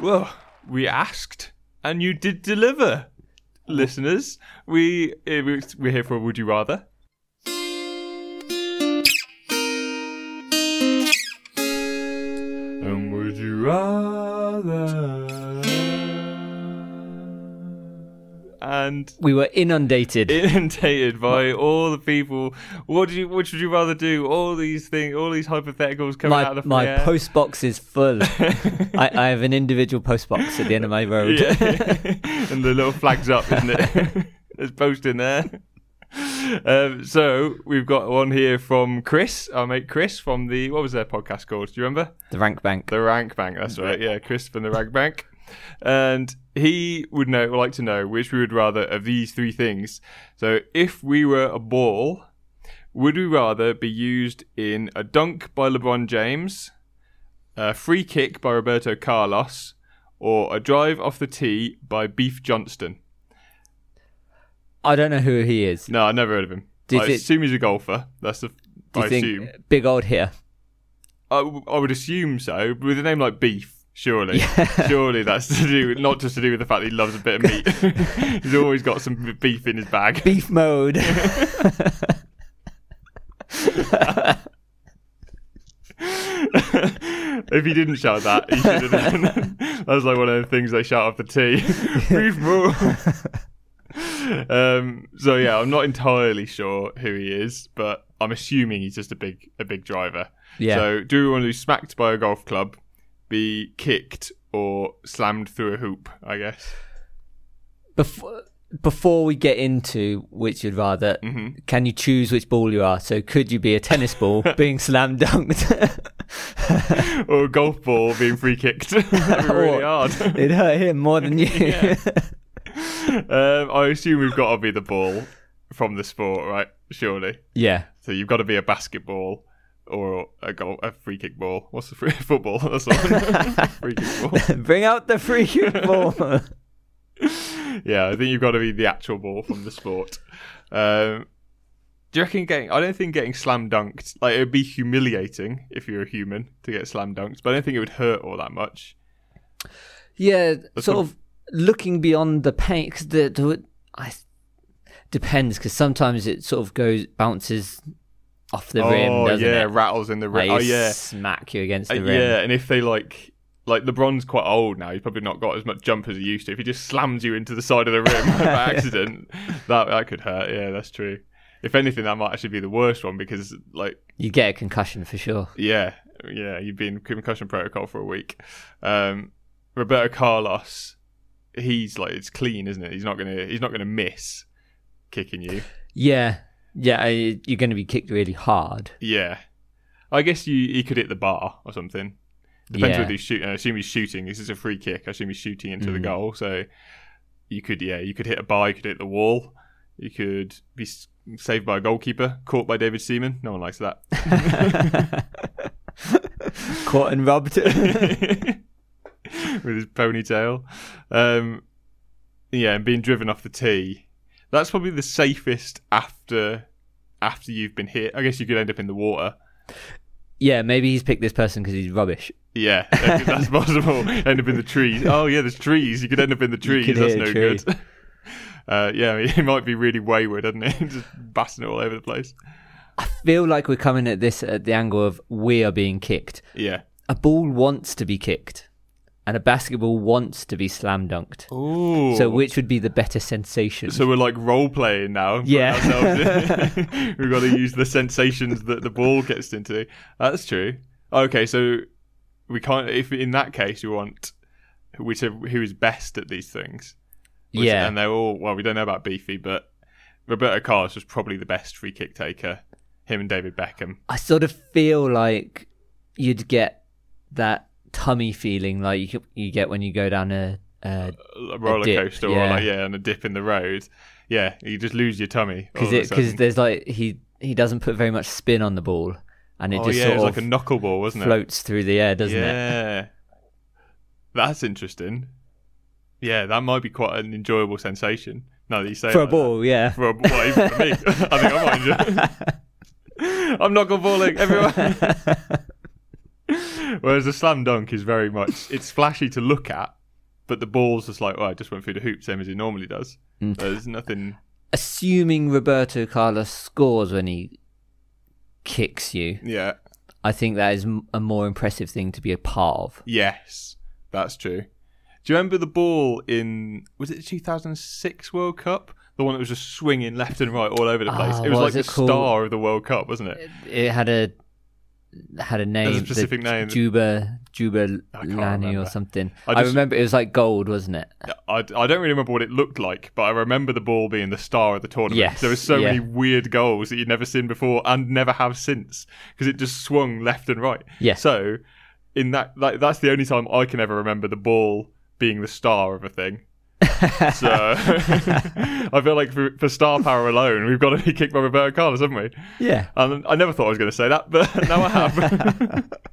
Well, we asked, and you did deliver, listeners. We eh, we- we're here for Would You Rather. And would you rather? And We were inundated. inundated by all the people. What do you? Which would you rather do? All these things, all these hypotheticals coming my out of the my air. post box is full. I, I have an individual post box at the end of my road. Yeah. and the little flag's up, isn't it? There's post in there. Um, so we've got one here from Chris, our mate Chris from the what was their podcast called? Do you remember? the rank bank. The Rank Bank. That's right. Yeah, Chris from the Rank Bank, and he would know, like to know which we would rather of these three things. So if we were a ball, would we rather be used in a dunk by LeBron James, a free kick by Roberto Carlos, or a drive off the tee by Beef Johnston? I don't know who he is. No, I never heard of him. I thi- assume he's a golfer. That's the. Do you I think assume. big old here? I, w- I would assume so. With a name like Beef, surely, surely that's to do not just to do with the fact that he loves a bit of meat. He's always got some beef in his bag. Beef mode. if he didn't shout that, he should have done. that was like one of the things they shout off the tee. Beef moo. um, so yeah, I'm not entirely sure who he is, but I'm assuming he's just a big a big driver. Yeah. So do we want to be smacked by a golf club, be kicked, or slammed through a hoop? I guess. before before we get into which you'd rather, Mm-hmm. can you choose which ball you are? So could you be a tennis ball being slam dunked? or a golf ball being free kicked. That'd be really hard. it hurt him more than you. Yeah. um, I assume we've got to be the ball from the sport, right? Surely. yeah. So you've got to be a basketball or a goal, a free kick ball. What's the free football? That's one. free kick ball. Bring out the free kick ball. Yeah, I think you've got to be the actual ball from the sport. Um, do you reckon getting? I don't think getting slam dunked like it would be humiliating if you're a human to get slam dunked, but I don't think it would hurt all that much. yeah, sort what- of looking beyond the paint because the, the I depends because sometimes it sort of goes bounces off the rim, oh doesn't yeah, it? rattles in the Like, rim. oh yeah, smack you against Uh, the rim. yeah, and if they like. Like LeBron's quite old now. He's probably not got as much jump as he used to. If he just slams you into the side of the rim by accident, that that could hurt. Yeah, that's true. If anything, that might actually be the worst one because, like, You get a concussion for sure. Yeah, yeah, you've been in concussion protocol for a week. Um, Roberto Carlos, he's like it's clean, isn't it? He's not gonna he's not gonna miss kicking you. Yeah, yeah, I- you're going to be kicked really hard. Yeah, I guess you he could hit the bar or something. Depends Yeah. whether he's shooting. I assume he's shooting. This is a free kick. I assume he's shooting into the Mm. goal. So you could yeah you could hit a bar. You could hit the wall. You could be saved by a goalkeeper, caught by David Seaman. No one likes that. Caught and robbed. with his ponytail. Um, yeah, and being driven off the tee. That's probably the safest after after you've been hit. I guess you could end up in the water. yeah, maybe he's picked this person because he's rubbish. Yeah, that's possible. end up in the trees. Oh yeah, there's trees. You could end up in the trees. That's no tree. good. Uh, yeah, he might be really wayward, doesn't he? Just basting it all over the place. I feel like we're coming at this at the angle of we are being kicked. Yeah. A ball wants to be kicked, and a basketball wants to be slam dunked. Ooh. So which would be the better sensation? So we're like role playing now. Yeah. We've got to use the sensations that the ball gets into. That's true. Okay, so we can't. If in that case you want whichever who is best at these things. Which- yeah, and they're all well. We don't know about Beefy, but Roberto Carlos was probably the best free kick taker. Him and David Beckham. I sort of feel like you'd get that tummy feeling like you you get when you go down a. a A roller dip, coaster or like yeah, on a dip in the road. Yeah, you just lose your tummy because it because there's like he he doesn't put very much spin on the ball, and it oh just yeah, it sort was of like a knuckleball, wasn't it? floats through the air, doesn't it? yeah. That's interesting. Yeah, that might be quite an enjoyable sensation. Now that you say it For a like that. ball, yeah. For a well, even for me, I think I might enjoy. it. I'm knuckleballing everyone. Whereas a slam dunk is very much it's flashy to look at, but the ball's just like, oh, I just went through the hoop, same as he normally does. Mm. There's nothing. Assuming Roberto Carlos scores when he kicks you, Yeah. I think that is a more impressive thing to be a part of. Yes, that's true. Do you remember the ball in was it the 2006 World Cup? The one that was just swinging left and right all over the place. Ah, it was like was the called? star of the World Cup, wasn't it? It had a had a name, the specific name. Juba Juba Lani or something. I I, just- remember it was like gold, wasn't it? I, I don't really remember what it looked like, but I remember the ball being the star of the tournament. Yes, there was so yeah. many weird goals that you'd never seen before and never have since because it just swung left and right. Yeah. So, in that, like, that's the only time I can ever remember the ball being the star of a thing. So I feel like for, for star power alone, we've got to be kicked by Roberto Carlos, haven't we? Yeah. And I never thought I was going to say that, but now I have.